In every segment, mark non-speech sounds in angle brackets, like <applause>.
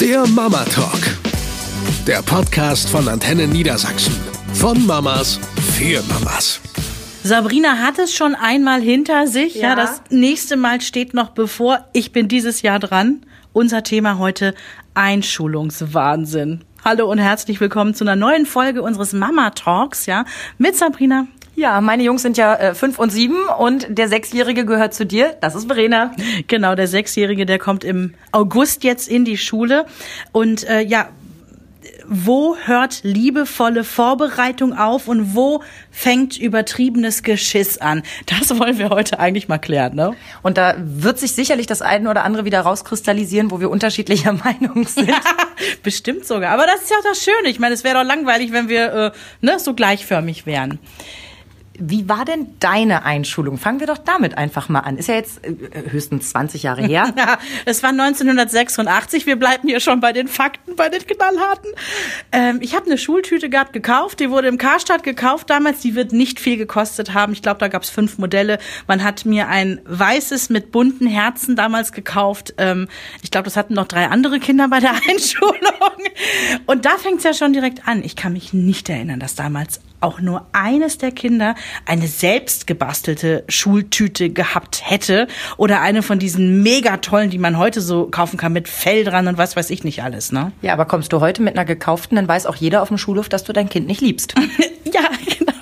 Der Mama Talk. Der Podcast von Antenne Niedersachsen. Von Mamas für Mamas. Sabrina hat es schon einmal hinter sich. Ja. Ja. das nächste Mal steht noch bevor. Ich bin dieses Jahr dran. Unser Thema heute Einschulungswahnsinn. Hallo und herzlich willkommen zu einer neuen Folge unseres Mama Talks, ja, mit Sabrina. Ja, meine Jungs sind ja äh, fünf und sieben und der Sechsjährige gehört zu dir. Das ist Verena. <laughs> Genau, der Sechsjährige, der kommt im August jetzt in die Schule. Und äh, ja, wo hört liebevolle Vorbereitung auf und wo fängt übertriebenes Geschiss an? Das wollen wir heute eigentlich mal klären, ne? Und da wird sich sicherlich das eine oder andere wieder rauskristallisieren, wo wir unterschiedlicher <laughs> Meinung sind. Bestimmt sogar. Aber das ist ja auch das Schöne. Ich meine, es wäre doch langweilig, wenn wir äh, ne, so gleichförmig wären. Wie war denn deine Einschulung? Fangen wir doch damit einfach mal an. Ist ja jetzt äh, höchstens 20 Jahre her. <laughs> Ja, es war 1986. Wir bleiben hier schon bei den Fakten, bei den knallharten. Ähm, ich habe eine Schultüte gehabt, gekauft. Die wurde im Karstadt gekauft damals. Die wird nicht viel gekostet haben. Ich glaube, da gab es fünf Modelle. Man hat mir ein weißes mit bunten Herzen damals gekauft. Ähm, ich glaube, das hatten noch drei andere Kinder bei der <laughs> Einschulung. Und da fängt es ja schon direkt an. Ich kann mich nicht erinnern, dass damals auch nur eines der Kinder eine selbst gebastelte Schultüte gehabt hätte oder eine von diesen mega tollen, die man heute so kaufen kann mit Fell dran und was weiß ich nicht alles, ne? Ja, aber kommst du heute mit einer gekauften, dann weiß auch jeder auf dem Schulhof, dass du dein Kind nicht liebst. <laughs> ja, genau.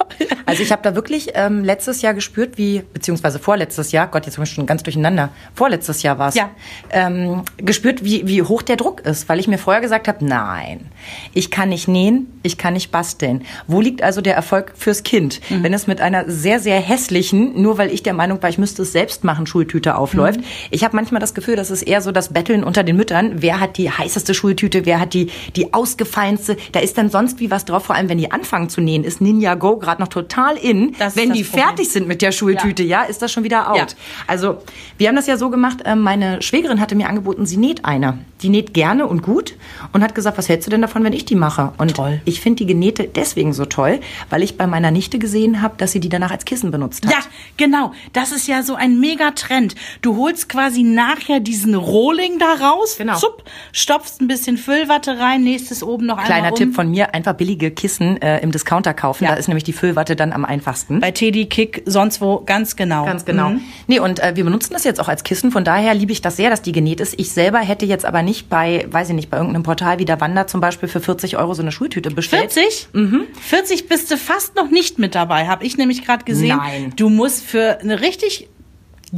Also ich habe da wirklich ähm, letztes Jahr gespürt, wie, beziehungsweise vorletztes Jahr, Gott, jetzt bin ich schon ganz durcheinander, vorletztes Jahr war es, Ja. ähm, gespürt, wie, wie hoch der Druck ist, weil ich mir vorher gesagt habe, nein, ich kann nicht nähen, ich kann nicht basteln. Wo liegt also der Erfolg fürs Kind? Wenn es mit einer sehr, sehr hässlichen, nur weil ich der Meinung war, ich müsste es selbst machen, Schultüte aufläuft. Ich habe manchmal das Gefühl, das ist eher so das Betteln unter den Müttern. Wer hat die heißeste Schultüte, wer hat die, die ausgefallenste? Da ist dann sonst wie was drauf, vor allem wenn die anfangen zu nähen, ist Ninja Go gerade noch total in. Wenn die Problem. fertig sind mit der Schultüte, ja. ist das schon wieder out. Ja. Also wir haben das ja so gemacht, ähm, meine Schwägerin hatte mir angeboten, sie näht eine. Die näht gerne und gut und hat gesagt, was hältst du denn davon, wenn ich die mache? Und Toll. ich finde die genähte deswegen so toll, weil ich bei meiner Nichte gesehen habe, dass sie die danach als Kissen benutzt hat. Ja, genau. Das ist ja so ein Megatrend. Du holst quasi nachher diesen Rohling da raus, Genau. zupp, stopfst ein bisschen Füllwatte rein, nächstes oben noch Kleiner einmal um. Tipp von mir, einfach billige Kissen äh, im Discounter kaufen. Ja. Da ist nämlich die Füllwatte dann am einfachsten. Bei Teddy, Kick, sonst wo, ganz genau. Ganz genau. Mhm. Nee, und äh, wir benutzen das jetzt auch als Kissen. Von daher liebe ich das sehr, dass die genäht ist. Ich selber hätte jetzt aber nicht bei, weiß ich nicht, bei irgendeinem Portal wie der Wander zum Beispiel für 40 Euro so eine Schultüte bestellt. 40? Mhm. 40 bist du fast noch nicht mit dabei, habe ich nämlich gerade gesehen. Nein. Du musst für eine richtig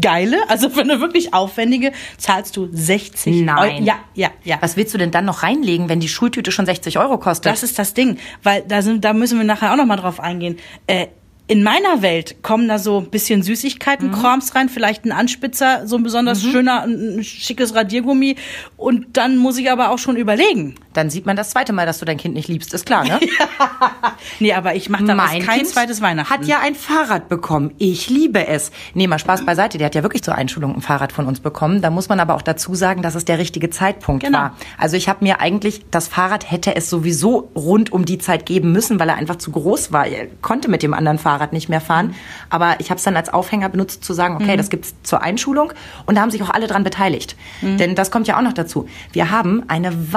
geile, also für eine wirklich aufwendige, zahlst du 60 Nein. Euro. Ja, ja, ja. Was willst du denn dann noch reinlegen, wenn die Schultüte schon 60 Euro kostet? Das ist das Ding, weil da sind, da müssen wir nachher auch noch mal drauf eingehen. Äh, in meiner Welt kommen da so ein bisschen Süßigkeiten, Krams rein, vielleicht ein Anspitzer, so ein besonders schöner, ein, ein schickes Radiergummi. Und dann muss ich aber auch schon überlegen. Dann sieht man das zweite Mal, dass du dein Kind nicht liebst, ist klar, ne? <laughs> Nee, aber ich mache daraus mein kein kind zweites Weihnachten. hat ja ein Fahrrad bekommen. Ich liebe es. Nee, mal Spaß beiseite. Der hat ja wirklich zur Einschulung ein Fahrrad von uns bekommen. Da muss man aber auch dazu sagen, dass es der richtige Zeitpunkt Genau. war. Also ich habe mir eigentlich, das Fahrrad hätte es sowieso rund um die Zeit geben müssen, weil er einfach zu groß war. Er konnte mit dem anderen Fahrrad nicht mehr fahren. Aber ich habe es dann als Aufhänger benutzt, zu sagen, okay, das gibt's zur Einschulung. Und da haben sich auch alle dran beteiligt. Denn das kommt ja auch noch dazu. Wir haben eine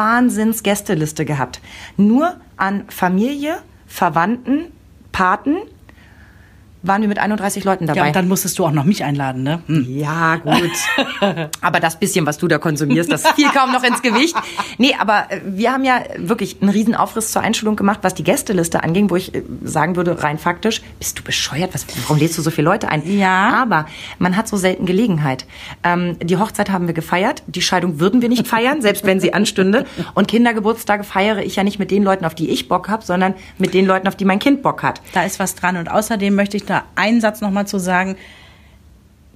Wahnsinns-Gästeliste gehabt. Nur an Familie, Verwandten, Paten waren wir mit 31 Leuten dabei. ja, und dann musstest du auch noch mich einladen, ne? Hm. Ja, gut. <laughs> aber das bisschen, was du da konsumierst, das fiel kaum noch ins Gewicht. Nee, aber äh, wir haben ja wirklich einen riesen Aufriss zur Einschulung gemacht, was die Gästeliste anging, wo ich äh, sagen würde, rein faktisch, bist du bescheuert? Was, warum lädst du so viele Leute ein? Ja. Aber man hat so selten Gelegenheit. Ähm, die Hochzeit haben wir gefeiert, die Scheidung würden wir nicht feiern, selbst wenn sie anstünde. Und Kindergeburtstage feiere ich ja nicht mit den Leuten, auf die ich Bock habe, sondern mit den Leuten, auf die mein Kind Bock hat. Da ist was dran. Und außerdem möchte ich da einen Satz noch mal zu sagen.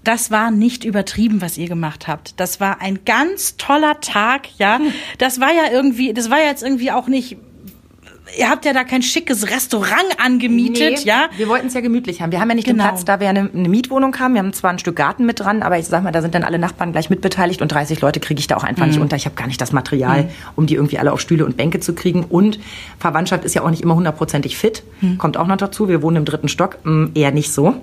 Das war nicht übertrieben, was ihr gemacht habt. Das war ein ganz toller Tag, ja. <laughs> Das war ja irgendwie, das war jetzt irgendwie auch nicht, ihr habt ja da kein schickes Restaurant angemietet, Nee, ja. Wir wollten es ja gemütlich haben. Wir haben ja nicht Genau. den Platz, da wir eine, eine Mietwohnung haben. Wir haben zwar ein Stück Garten mit dran, aber ich sag mal, da sind dann alle Nachbarn gleich mitbeteiligt und 30 Leute kriege ich da auch einfach nicht Mhm. unter. Ich habe gar nicht das Material, um die irgendwie alle auf Stühle und Bänke zu kriegen. Und Verwandtschaft ist ja auch nicht immer hundertprozentig fit. Mhm. Kommt auch noch dazu. Wir wohnen im dritten Stock. Mm, Eher nicht so.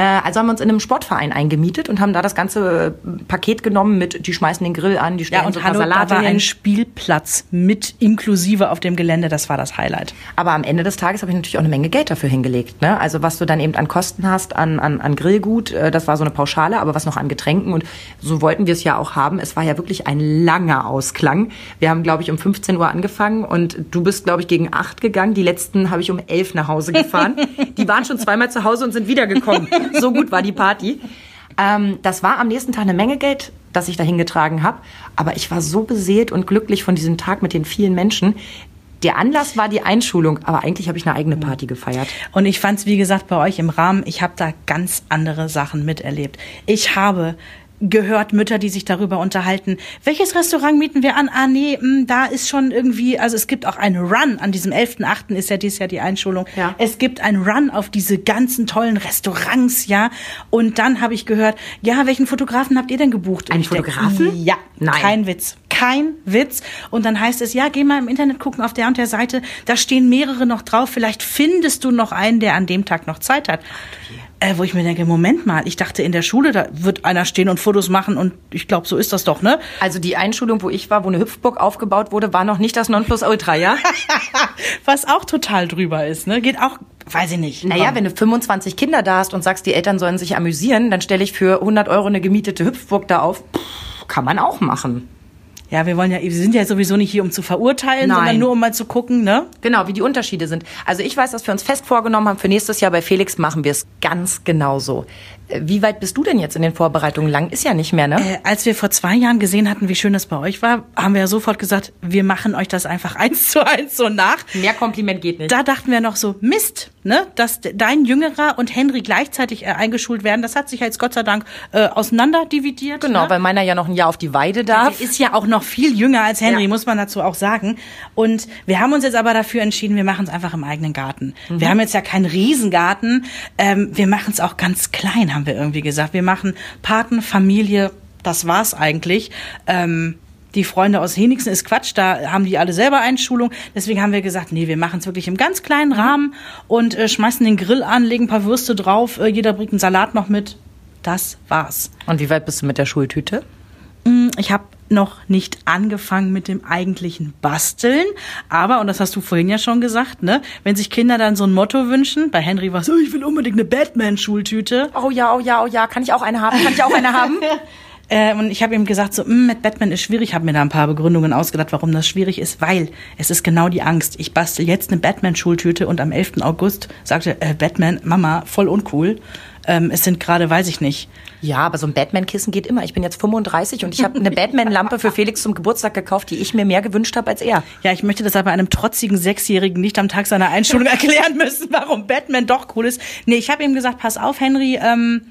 Äh, also haben wir uns in einem Sportverein eingemietet und haben da das ganze äh, Paket genommen mit, die schmeißen den Grill an, die stellen Ja, und so ein paar hallo, da Salate war hin. ein Spielplatz mit inklusive auf dem Gelände. Das war das Highlight. Aber am Ende des Tages habe ich natürlich auch eine Menge Geld dafür hingelegt. Ne? Also was du dann eben an Kosten hast, an, an, an Grillgut, äh, das war so eine Pauschale, aber was noch an Getränken und so wollten wir es ja auch haben. Es war ja wirklich ein langer Ausklang. Wir haben, glaube ich, um 15 Uhr angefangen und du bist, glaube ich, gegen 8 gegangen. Die letzten habe ich um 11 nach Hause gefahren. <laughs> die waren schon zweimal zu Hause und sind wiedergekommen. So gut war die Party. Ähm, das war am nächsten Tag eine Menge Geld, das ich dahin getragen habe. Aber ich war so beseelt und glücklich von diesem Tag mit den vielen Menschen. Der Anlass war die Einschulung, aber eigentlich habe ich eine eigene Party gefeiert. Und ich fand's wie gesagt, bei euch im Rahmen, ich habe da ganz andere Sachen miterlebt. Ich habe gehört Mütter, die sich darüber unterhalten, welches Restaurant mieten wir an? Ah, nee, mh, da ist schon irgendwie, also es gibt auch einen Run, an diesem 11.8. ist ja dieses Jahr die Einschulung. Ja. Es gibt einen Run auf diese ganzen tollen Restaurants, ja. Und dann habe ich gehört, ja, welchen Fotografen habt ihr denn gebucht? Einen Fotografen? ja, Nein. kein Witz. Kein Witz. Und dann heißt es, ja, geh mal im Internet gucken auf der und der Seite. Da stehen mehrere noch drauf. Vielleicht findest du noch einen, der an dem Tag noch Zeit hat. Äh, wo ich mir denke, Moment mal, ich dachte in der Schule, da wird einer stehen und Fotos machen und ich glaube, so ist das doch, ne? Also die Einschulung, wo ich war, wo eine Hüpfburg aufgebaut wurde, war noch nicht das Nonplusultra, ja? <laughs> Was auch total drüber ist, ne? Geht auch, weiß ich nicht. Naja, wenn du 25 Kinder da hast und sagst, die Eltern sollen sich amüsieren, dann stelle ich für 100 Euro eine gemietete Hüpfburg da auf. Pff, kann man auch machen. Ja, wir wollen ja, wir sind ja sowieso nicht hier, um zu verurteilen, Nein. sondern nur um mal zu gucken, ne? Genau, wie die Unterschiede sind. Also ich weiß, dass wir uns fest vorgenommen haben, für nächstes Jahr bei Felix machen wir es ganz genauso. Wie weit bist du denn jetzt in den Vorbereitungen? Lang ist ja nicht mehr, ne? Äh, als wir vor zwei Jahren gesehen hatten, wie schön das bei euch war, haben wir ja sofort gesagt, wir machen euch das einfach <laughs> eins zu eins so nach. Mehr Kompliment geht nicht. Da dachten wir noch so, Mist, ne, dass de- dein Jüngerer und Henry gleichzeitig äh, eingeschult werden. Das hat sich jetzt Gott sei Dank äh, auseinander dividiert. Genau, ne? weil meiner ja noch ein Jahr auf die Weide darf. Der ist ja auch noch viel jünger als Henry, Ja. muss man dazu auch sagen. Und wir haben uns jetzt aber dafür entschieden, wir machen es einfach im eigenen Garten. Mhm. Wir haben jetzt ja keinen Riesengarten. Ähm, wir machen es auch ganz klein, haben wir irgendwie gesagt. Wir machen Paten, Familie, das war's eigentlich. Ähm, die Freunde aus Henigsen ist Quatsch, da haben die alle selber Einschulung. Deswegen haben wir gesagt, nee, wir machen es wirklich im ganz kleinen Rahmen und äh, schmeißen den Grill an, legen ein paar Würste drauf, äh, jeder bringt einen Salat noch mit. Das war's. Und wie weit bist du mit der Schultüte? Ich habe noch nicht angefangen mit dem eigentlichen Basteln, aber, und das hast du vorhin ja schon gesagt, ne, wenn sich Kinder dann so ein Motto wünschen, bei Henry war es, oh, ich will unbedingt eine Batman-Schultüte. Oh ja, oh ja, oh ja, kann ich auch eine haben? Kann ich auch eine haben? <laughs> Äh, und ich habe ihm gesagt, so, "Mm, mit Batman ist schwierig, habe mir da ein paar Begründungen ausgedacht, warum das schwierig ist, weil es ist genau die Angst. Ich bastel jetzt eine Batman-Schultüte und am 11. August sagte äh, Batman, Mama, voll uncool. Ähm, es sind gerade, weiß ich nicht, Ja, aber so ein Batman-Kissen geht immer. Ich bin jetzt 35 und ich habe eine Batman-Lampe für Felix zum Geburtstag gekauft, die ich mir mehr gewünscht habe als er. Ja, ich möchte das aber einem trotzigen Sechsjährigen nicht am Tag seiner Einschulung <laughs> erklären müssen, warum Batman doch cool ist. Nee, ich habe ihm gesagt, pass auf, Henry, ähm,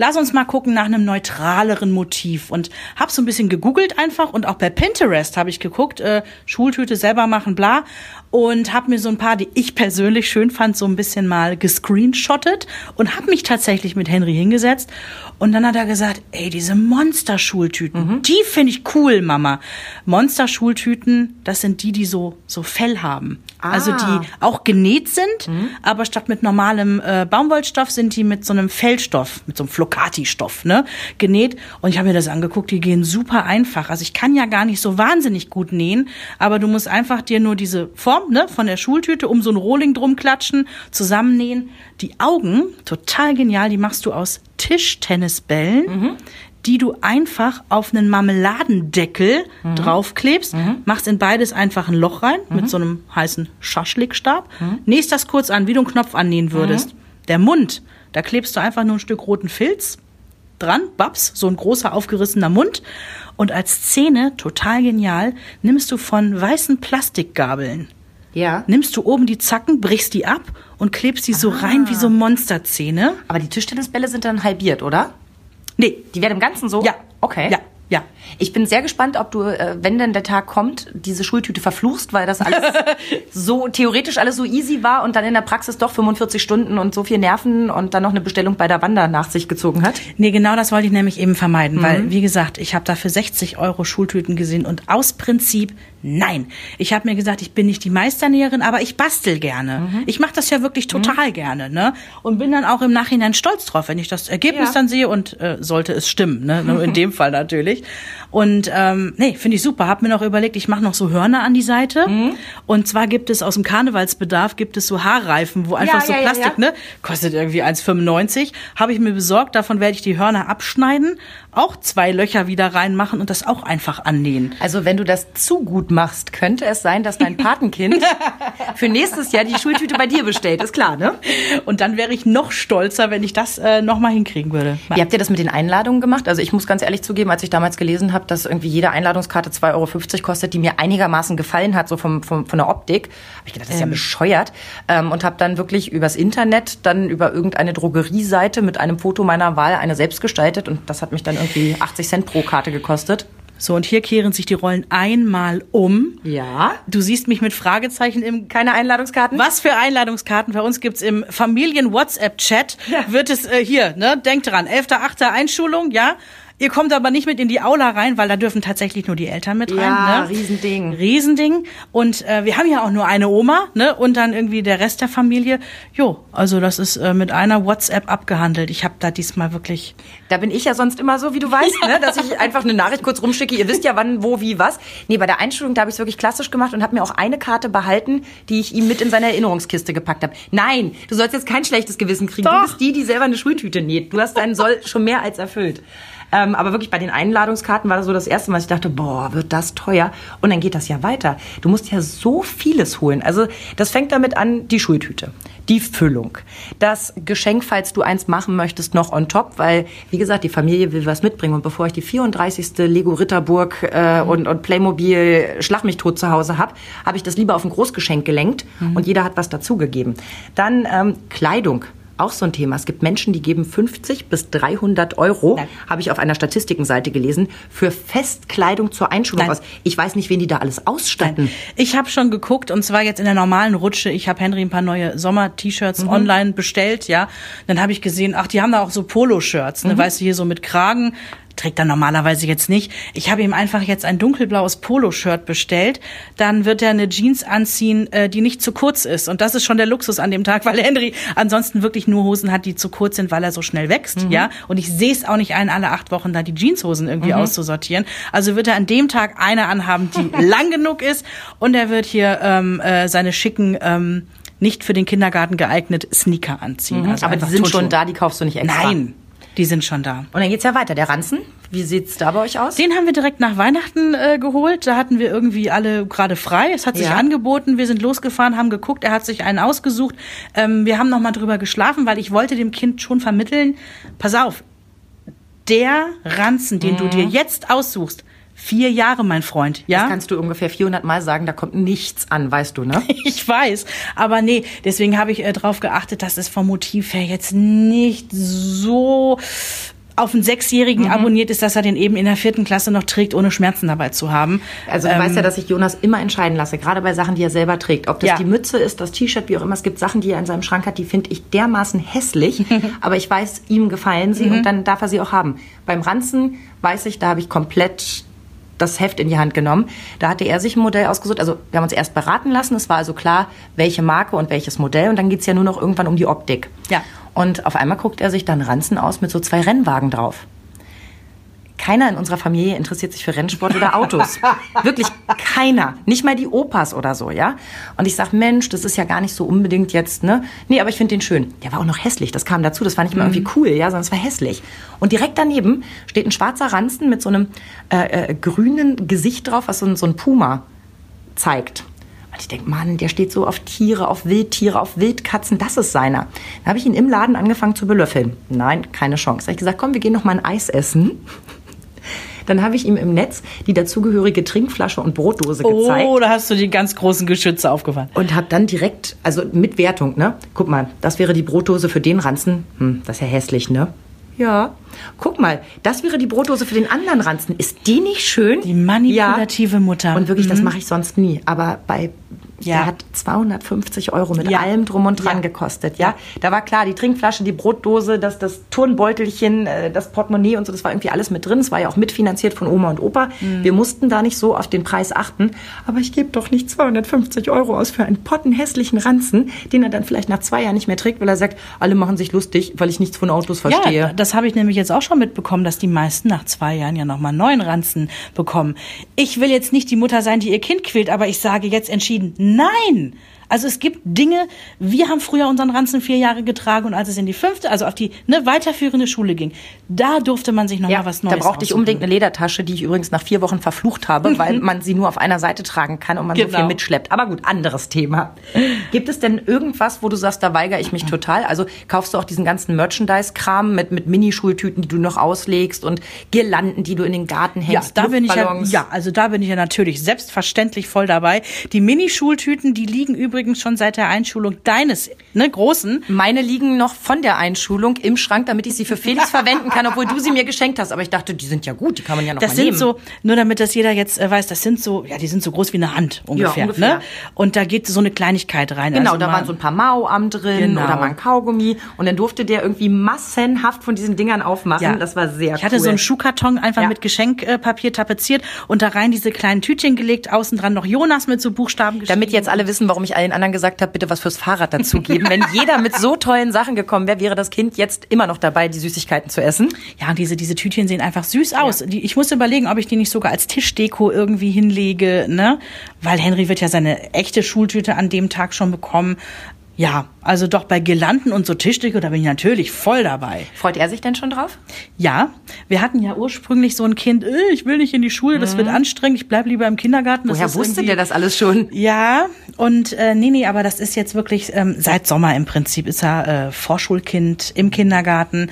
lass uns mal gucken nach einem neutraleren Motiv. Und hab so ein bisschen gegoogelt einfach und auch bei Pinterest habe ich geguckt, äh, Schultüte selber machen, bla. Und habe mir so ein paar, die ich persönlich schön fand, so ein bisschen mal gescreenshottet und habe mich tatsächlich mit Henry hingesetzt. Und dann hat er gesagt, ey, diese Monster-Schultüten, die finde ich cool, Mama. Monster-Schultüten, das sind die, die so, so Fell haben. Also die auch genäht sind, aber statt mit normalem äh, Baumwollstoff sind die mit so einem Fellstoff, mit so einem Flocati-Stoff, ne, genäht. Und ich habe mir das angeguckt, die gehen super einfach. Also ich kann ja gar nicht so wahnsinnig gut nähen, aber du musst einfach dir nur diese Form, ne, von der Schultüte um so ein Rohling drum klatschen, zusammennähen. Die Augen, total genial, die machst du aus Tischtennisbällen die du einfach auf einen Marmeladendeckel draufklebst, machst in beides einfach ein Loch rein mit so einem heißen Schaschlikstab, nähst das kurz an, wie du einen Knopf annähen würdest. Der Mund, da klebst du einfach nur ein Stück roten Filz dran, babs, so ein großer aufgerissener Mund. Und als Zähne, total genial, nimmst du von weißen Plastikgabeln Ja. nimmst du oben die Zacken, brichst die ab und klebst die so rein wie so Monsterzähne. Aber die Tischtennisbälle sind dann halbiert, oder? Nee, Die werden im Ganzen so? Ja. Okay. Ja. Ja. Ich bin sehr gespannt, ob du, äh, wenn denn der Tag kommt, diese Schultüte verfluchst, weil das alles <laughs> so theoretisch alles so easy war und dann in der Praxis doch 45 Stunden und so viel Nerven und dann noch eine Bestellung bei der Wander nach sich gezogen hat. Nee, genau das wollte ich nämlich eben vermeiden, weil, wie gesagt, ich habe da für 60 Euro Schultüten gesehen und aus Prinzip nein. Ich habe mir gesagt, ich bin nicht die Meisternäherin, aber ich bastel gerne. Ich mache das ja wirklich total gerne, ne? Und bin dann auch im Nachhinein stolz drauf, wenn ich das Ergebnis Ja. dann sehe und äh, sollte es stimmen, ne? Nur in <laughs> dem Fall natürlich. Und ähm, nee, finde ich super. Hab mir noch überlegt, ich mache noch so Hörner an die Seite. Und zwar gibt es aus dem Karnevalsbedarf gibt es so Haarreifen, wo einfach so ja, ja, Plastik, ja. ne? Kostet irgendwie 1,95. Habe ich mir besorgt. Davon werde ich die Hörner abschneiden, auch zwei Löcher wieder reinmachen und das auch einfach annähen. Also wenn du das zu gut machst, könnte es sein, dass dein <laughs> Patenkind für nächstes Jahr die Schultüte bei dir bestellt. Ist klar, ne? Und dann wäre ich noch stolzer, wenn ich das äh, nochmal hinkriegen würde. Wie habt ihr das mit den Einladungen gemacht? Also ich muss ganz ehrlich zugeben, als ich damals gelesen habe, dass irgendwie jede Einladungskarte 2,50 Euro kostet, die mir einigermaßen gefallen hat, so vom, vom, von der Optik, habe ich gedacht, das ist ja bescheuert. Ähm, und habe dann wirklich übers Internet, dann über irgendeine Drogerieseite mit einem Foto meiner Wahl eine selbst gestaltet und das hat mich dann irgendwie 80 Cent pro Karte gekostet. So, und hier kehren sich die Rollen einmal um. Ja. Du siehst mich mit Fragezeichen im Keine Einladungskarten? Was für Einladungskarten? Bei uns gibt's im Familien-WhatsApp-Chat. Wird es äh, hier, ne? Denkt dran, 11.8. Einschulung, ja? Ihr kommt aber nicht mit in die Aula rein, weil da dürfen tatsächlich nur die Eltern mit rein. Ja, ne? Riesending. Riesending. Und äh, wir haben ja auch nur eine Oma, ne? Und dann irgendwie der Rest der Familie. Jo, also das ist äh, mit einer WhatsApp abgehandelt. Ich habe da diesmal wirklich. Da bin ich ja sonst immer so, wie du weißt, <laughs> ne? dass ich einfach eine Nachricht kurz rumschicke. Ihr wisst ja, wann, wo, wie, was. Nee, bei der Einschulung, da habe ich es wirklich klassisch gemacht und habe mir auch eine Karte behalten, die ich ihm mit in seine Erinnerungskiste gepackt habe. Nein, du sollst jetzt kein schlechtes Gewissen kriegen. Du Doch. bist die, die selber eine Schultüte näht. Du hast deinen Soll schon mehr als erfüllt. Ähm, aber wirklich bei den Einladungskarten war das so das erste Mal, dass ich dachte, boah, wird das teuer. Und dann geht das ja weiter. Du musst ja so vieles holen. Also das fängt damit an, die Schultüte, die Füllung, das Geschenk, falls du eins machen möchtest, noch on top, weil, wie gesagt, die Familie will was mitbringen. Und bevor ich die 34. Lego Ritterburg äh, und, und Playmobil Schlag mich tot zu Hause habe, habe ich das lieber auf ein Großgeschenk gelenkt und jeder hat was dazugegeben. Dann ähm, Kleidung. Auch so ein Thema. Es gibt Menschen, die geben 50 bis 300 Euro, Nein. habe ich auf einer Statistikenseite gelesen, für Festkleidung zur Einschulung Nein. aus. Ich weiß nicht, wen die da alles ausstatten. Ich habe schon geguckt und zwar jetzt in der normalen Rutsche. Ich habe Henry ein paar neue Sommer-T-Shirts online bestellt, ja. Dann habe ich gesehen, ach, die haben da auch so Poloshirts, ne, weißt du, hier so mit Kragen. Trägt er normalerweise jetzt nicht. Ich habe ihm einfach jetzt ein dunkelblaues Poloshirt bestellt. Dann wird er eine Jeans anziehen, äh, die nicht zu kurz ist. Und das ist schon der Luxus an dem Tag, <laughs> weil Henry ansonsten wirklich nur Hosen hat, die zu kurz sind, weil er so schnell wächst, ja. Und ich sehe es auch nicht ein, alle acht Wochen da die Jeanshosen irgendwie auszusortieren. Also wird er an dem Tag eine anhaben, die <laughs> lang genug ist. Und er wird hier ähm, äh, seine schicken, ähm, nicht für den Kindergarten geeignet Sneaker anziehen. Also Aber die sind Turnschuhe. schon da, die kaufst du nicht extra. Nein, die sind schon da. Und dann geht's ja weiter. Der Ranzen, wie sieht's da bei euch aus? Den haben wir direkt nach Weihnachten äh, geholt. Da hatten wir irgendwie alle gerade frei. Es hat sich Ja. angeboten. Wir sind losgefahren, haben geguckt. Er hat sich einen ausgesucht. Ähm, wir haben noch mal drüber geschlafen, weil ich wollte dem Kind schon vermitteln. Pass auf, der Ranzen, den du dir jetzt aussuchst, vier Jahre, mein Freund. Ja. Das kannst du ungefähr 400 Mal sagen, da kommt nichts an, weißt du, ne? <laughs> Ich weiß, aber nee, deswegen habe ich äh, darauf geachtet, dass es vom Motiv her jetzt nicht so auf einen Sechsjährigen Mhm. abonniert ist, dass er den eben in der vierten Klasse noch trägt, ohne Schmerzen dabei zu haben. Also du weißt ja, dass ich Jonas immer entscheiden lasse, gerade bei Sachen, die er selber trägt. Ob das Ja. die Mütze ist, das T-Shirt, wie auch immer. Es gibt Sachen, die er in seinem Schrank hat, die finde ich dermaßen hässlich. <laughs> aber ich weiß, ihm gefallen sie und dann darf er sie auch haben. Beim Ranzen weiß ich, da habe ich komplett das Heft in die Hand genommen. Da hatte er sich ein Modell ausgesucht. Also wir haben uns erst beraten lassen. Es war also klar, welche Marke und welches Modell. Und dann geht's ja nur noch irgendwann um die Optik. Ja. Und auf einmal guckt er sich dann Ranzen aus mit so zwei Rennwagen drauf. Keiner in unserer Familie interessiert sich für Rennsport oder Autos. <laughs> Wirklich keiner. Nicht mal die Opas oder so, ja? Und ich sag, Mensch, das ist ja gar nicht so unbedingt jetzt, ne? Nee, aber ich finde den schön. Der war auch noch hässlich, das kam dazu. Das war nicht mal irgendwie cool, ja, sondern es war hässlich. Und direkt daneben steht ein schwarzer Ranzen mit so einem äh, äh, grünen Gesicht drauf, was so ein, so ein Puma zeigt. Und ich denke, Mann, der steht so auf Tiere, auf Wildtiere, auf Wildkatzen, das ist seiner. Dann habe ich ihn im Laden angefangen zu belöffeln. Nein, keine Chance. Da habe ich gesagt, komm, wir gehen noch mal ein Eis essen. Dann habe ich ihm im Netz die dazugehörige Trinkflasche und Brotdose gezeigt. Oh, da hast du die ganz großen Geschütze aufgefahren. Und habe dann direkt, also mit Wertung, ne? Guck mal, das wäre die Brotdose für den Ranzen. Hm, das ist ja hässlich, ne? Ja. Guck mal, das wäre die Brotdose für den anderen Ranzen. Ist die nicht schön? Die manipulative ja. Mutter. Und wirklich, das mache ich sonst nie. Aber bei Ja. der hat 250 Euro mit Ja. allem drum und dran Ja. gekostet. Ja, da war klar, die Trinkflasche, die Brotdose, das, das Turnbeutelchen, äh, das Portemonnaie und so, das war irgendwie alles mit drin. Es war ja auch mitfinanziert von Oma und Opa. Mhm. Wir mussten da nicht so auf den Preis achten. Aber ich gebe doch nicht 250 Euro aus für einen pottenhässlichen Ranzen, den er dann vielleicht nach zwei Jahren nicht mehr trägt, weil er sagt, alle machen sich lustig, weil ich nichts von Autos verstehe. Ja, das habe ich nämlich jetzt auch schon mitbekommen, dass die meisten nach zwei Jahren ja nochmal neuen Ranzen bekommen. Ich will jetzt nicht die Mutter sein, die ihr Kind quält, aber ich sage jetzt entschieden, nein! Also es gibt Dinge, wir haben früher unseren Ranzen vier Jahre getragen und als es in die fünfte, also auf die ne, weiterführende Schule ging, da durfte man sich nochmal Ja, was Neues da brauchte ich unbedingt eine Ledertasche, die ich übrigens nach vier Wochen verflucht habe, weil man sie nur auf einer Seite tragen kann und man so Genau. viel mitschleppt. Aber gut, anderes Thema. Gibt es denn irgendwas, wo du sagst, da weigere ich mich total? Also kaufst du auch diesen ganzen Merchandise-Kram mit, mit Minischultüten, die du noch auslegst und Girlanden, die du in den Garten Ja, hängst? da bin ich ja, ja, also da bin ich ja natürlich selbstverständlich voll dabei. Die Minischultüten, die liegen übrigens schon seit der Einschulung deines, ne, großen. Meine liegen noch von der Einschulung im Schrank, damit ich sie für Felix <laughs> verwenden kann, obwohl du sie mir geschenkt hast. Aber ich dachte, die sind ja gut, die kann man ja noch Das mal sind nehmen. so, nur damit das jeder jetzt äh, weiß, das sind so, ja, die sind so groß wie eine Hand ungefähr. ungefähr. Ne? Und da geht so eine Kleinigkeit rein. Genau, also da waren so ein paar Mao-Am drin Genau. oder mal ein Kaugummi. Und dann durfte der irgendwie massenhaft von diesen Dingern aufmachen. Ja. Das war sehr Ich hatte cool. so einen Schuhkarton einfach Ja. mit Geschenkpapier tapeziert und da rein diese kleinen Tütchen gelegt, außen dran noch Jonas mit so Buchstaben geschrieben. Damit jetzt alle wissen, warum ich allen anderen gesagt habe, bitte was fürs Fahrrad dazugeben. Wenn jeder mit so tollen Sachen gekommen wäre, wäre das Kind jetzt immer noch dabei, die Süßigkeiten zu essen. Ja, und diese, diese Tütchen sehen einfach süß aus. Die, ich muss überlegen, ob ich die nicht sogar als Tischdeko irgendwie hinlege, ne? Weil Henry wird ja seine echte Schultüte an dem Tag schon bekommen. Ja, also doch bei Girlanden und so Tischdeko, da bin ich natürlich voll dabei. Freut er sich denn schon drauf? Ja, wir hatten ja ursprünglich so ein Kind, äh, ich will nicht in die Schule, das wird anstrengend, ich bleib lieber im Kindergarten. Das Mhm. Woher wusste der das alles schon? Ja, und äh, nee, nee, aber das ist jetzt wirklich, ähm, seit Sommer im Prinzip ist er äh, Vorschulkind im Kindergarten.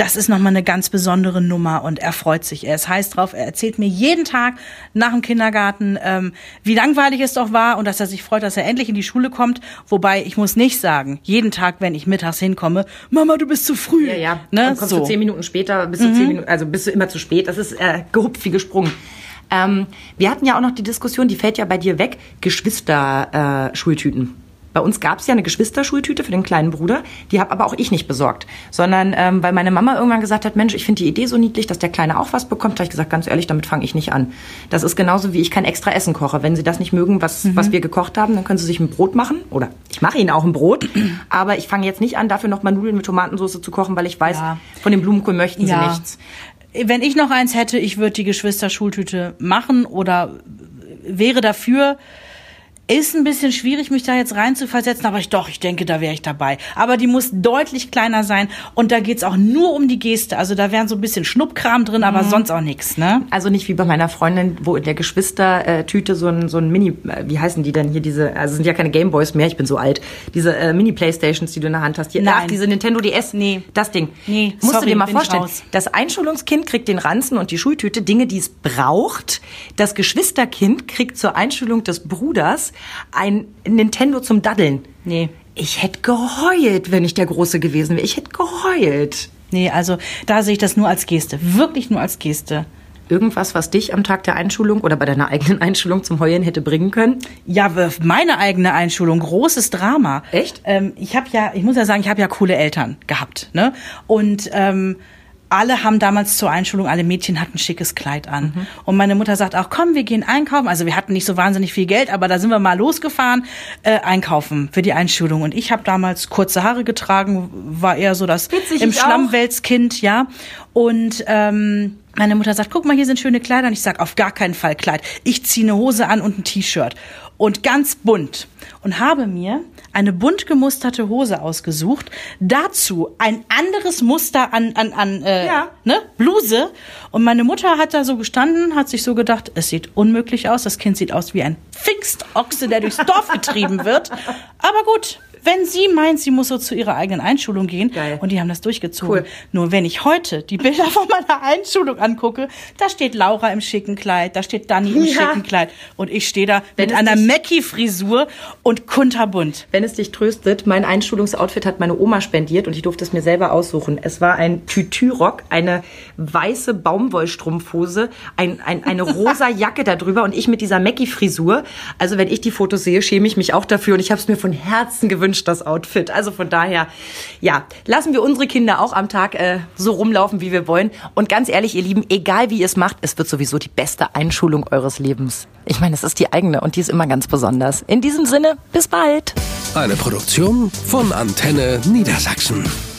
Das ist nochmal eine ganz besondere Nummer und er freut sich. Er ist heiß drauf. Er erzählt mir jeden Tag nach dem Kindergarten, ähm, wie langweilig es doch war und dass er sich freut, dass er endlich in die Schule kommt. Wobei, ich muss nicht sagen, jeden Tag, wenn ich mittags hinkomme, Mama, du bist zu früh. Ja, ja. Ne? Dann kommst so. Mhm. du zehn Minuten später, bist du zehn Minuten, also bist du immer zu spät. Das ist äh, gehupft wie gesprungen. Ähm, wir hatten ja auch noch die Diskussion, die fällt ja bei dir weg, Geschwister-Schultüten. Äh, Schultüten. Bei uns gab es ja eine Geschwisterschultüte für den kleinen Bruder, die habe aber auch ich nicht besorgt, sondern ähm, weil meine Mama irgendwann gesagt hat, Mensch, ich finde die Idee so niedlich, dass der Kleine auch was bekommt, habe ich gesagt, ganz ehrlich, damit fange ich nicht an. Das ist genauso wie ich kein extra Essen koche. Wenn Sie das nicht mögen, was, Mhm. was wir gekocht haben, dann können Sie sich ein Brot machen oder ich mache Ihnen auch ein Brot, <clears throat> aber ich fange jetzt nicht an, dafür noch mal Nudeln mit Tomatensauce zu kochen, weil ich weiß, Ja. von dem Blumenkohl möchten Sie Ja. nichts. Wenn ich noch eins hätte, ich würde die Geschwister-Schultüte machen oder wäre dafür. Ist ein bisschen schwierig, mich da jetzt reinzuversetzen, aber ich doch, ich denke, da wäre ich dabei. Aber die muss deutlich kleiner sein und da geht's auch nur um die Geste. Also da wären so ein bisschen Schnuppkram drin, aber sonst auch nichts, ne? Also nicht wie bei meiner Freundin, wo in der Geschwistertüte so ein, so ein Mini, äh, wie heißen die denn hier, diese, also es sind ja keine Gameboys mehr, ich bin so alt, diese äh, Mini-Playstations, die du in der Hand hast. Hier, Nein. Ach, diese Nintendo DS, Nee. das Ding. Nee, Musst sorry, du dir mal vorstellen, das Einschulungskind kriegt den Ranzen und die Schultüte, Dinge, die es braucht. Das Geschwisterkind kriegt zur Einschulung des Bruders ein Nintendo zum Daddeln. Nee. Ich hätte geheult, wenn ich der Große gewesen wäre. Ich hätte geheult. Nee, also da sehe ich das nur als Geste. Wirklich nur als Geste. Irgendwas, was dich am Tag der Einschulung oder bei deiner eigenen <laughs> Einschulung zum Heulen hätte bringen können? Ja, meine eigene Einschulung, großes Drama. Echt? Ähm, ich habe ja, ich muss ja sagen, ich habe ja coole Eltern gehabt, ne? Und ähm, alle haben damals zur Einschulung, alle Mädchen hatten ein schickes Kleid an. Mhm. Und meine Mutter sagt auch, komm, wir gehen einkaufen. Also wir hatten nicht so wahnsinnig viel Geld, aber da sind wir mal losgefahren, äh, einkaufen für die Einschulung. Und ich habe damals kurze Haare getragen, war eher so das Witzig, im. Schlammweltskind, ja. Und ähm, meine Mutter sagt, guck mal, hier sind schöne Kleider. Und ich sag, auf gar keinen Fall Kleid. Ich ziehe eine Hose an und ein T-Shirt. Und ganz bunt. Und habe mir eine bunt gemusterte Hose ausgesucht. Dazu ein anderes Muster an, an, an äh, Ja. ne, Bluse. Und meine Mutter hat da so gestanden, hat sich so gedacht, es sieht unmöglich aus. Das Kind sieht aus wie ein Pfingstochse, der durchs Dorf getrieben wird. Aber gut, Wenn sie meint, sie muss so zu ihrer eigenen Einschulung gehen Geil. und die haben das durchgezogen. Cool. Nur wenn ich heute die Bilder von meiner Einschulung angucke, da steht Laura im schicken Kleid, da steht Dani im Ja. schicken Kleid und ich stehe da Wenn mit einer Mackie-Frisur und kunterbunt. Wenn es dich tröstet, mein Einschulungsoutfit hat meine Oma spendiert und ich durfte es mir selber aussuchen. Es war ein Tütü-Rock, eine weiße Baumwollstrumpfhose, ein, ein, eine rosa <laughs> Jacke darüber und ich mit dieser Mackie-Frisur. Also wenn ich die Fotos sehe, schäme ich mich auch dafür und ich habe es mir von Herzen gewünscht, das Outfit. Also von daher, ja, lassen wir unsere Kinder auch am Tag äh, so rumlaufen, wie wir wollen. Und ganz ehrlich, ihr Lieben, egal wie ihr es macht, es wird sowieso die beste Einschulung eures Lebens. Ich meine, es ist die eigene und die ist immer ganz besonders. In diesem Sinne, bis bald. Eine Produktion von Antenne Niedersachsen.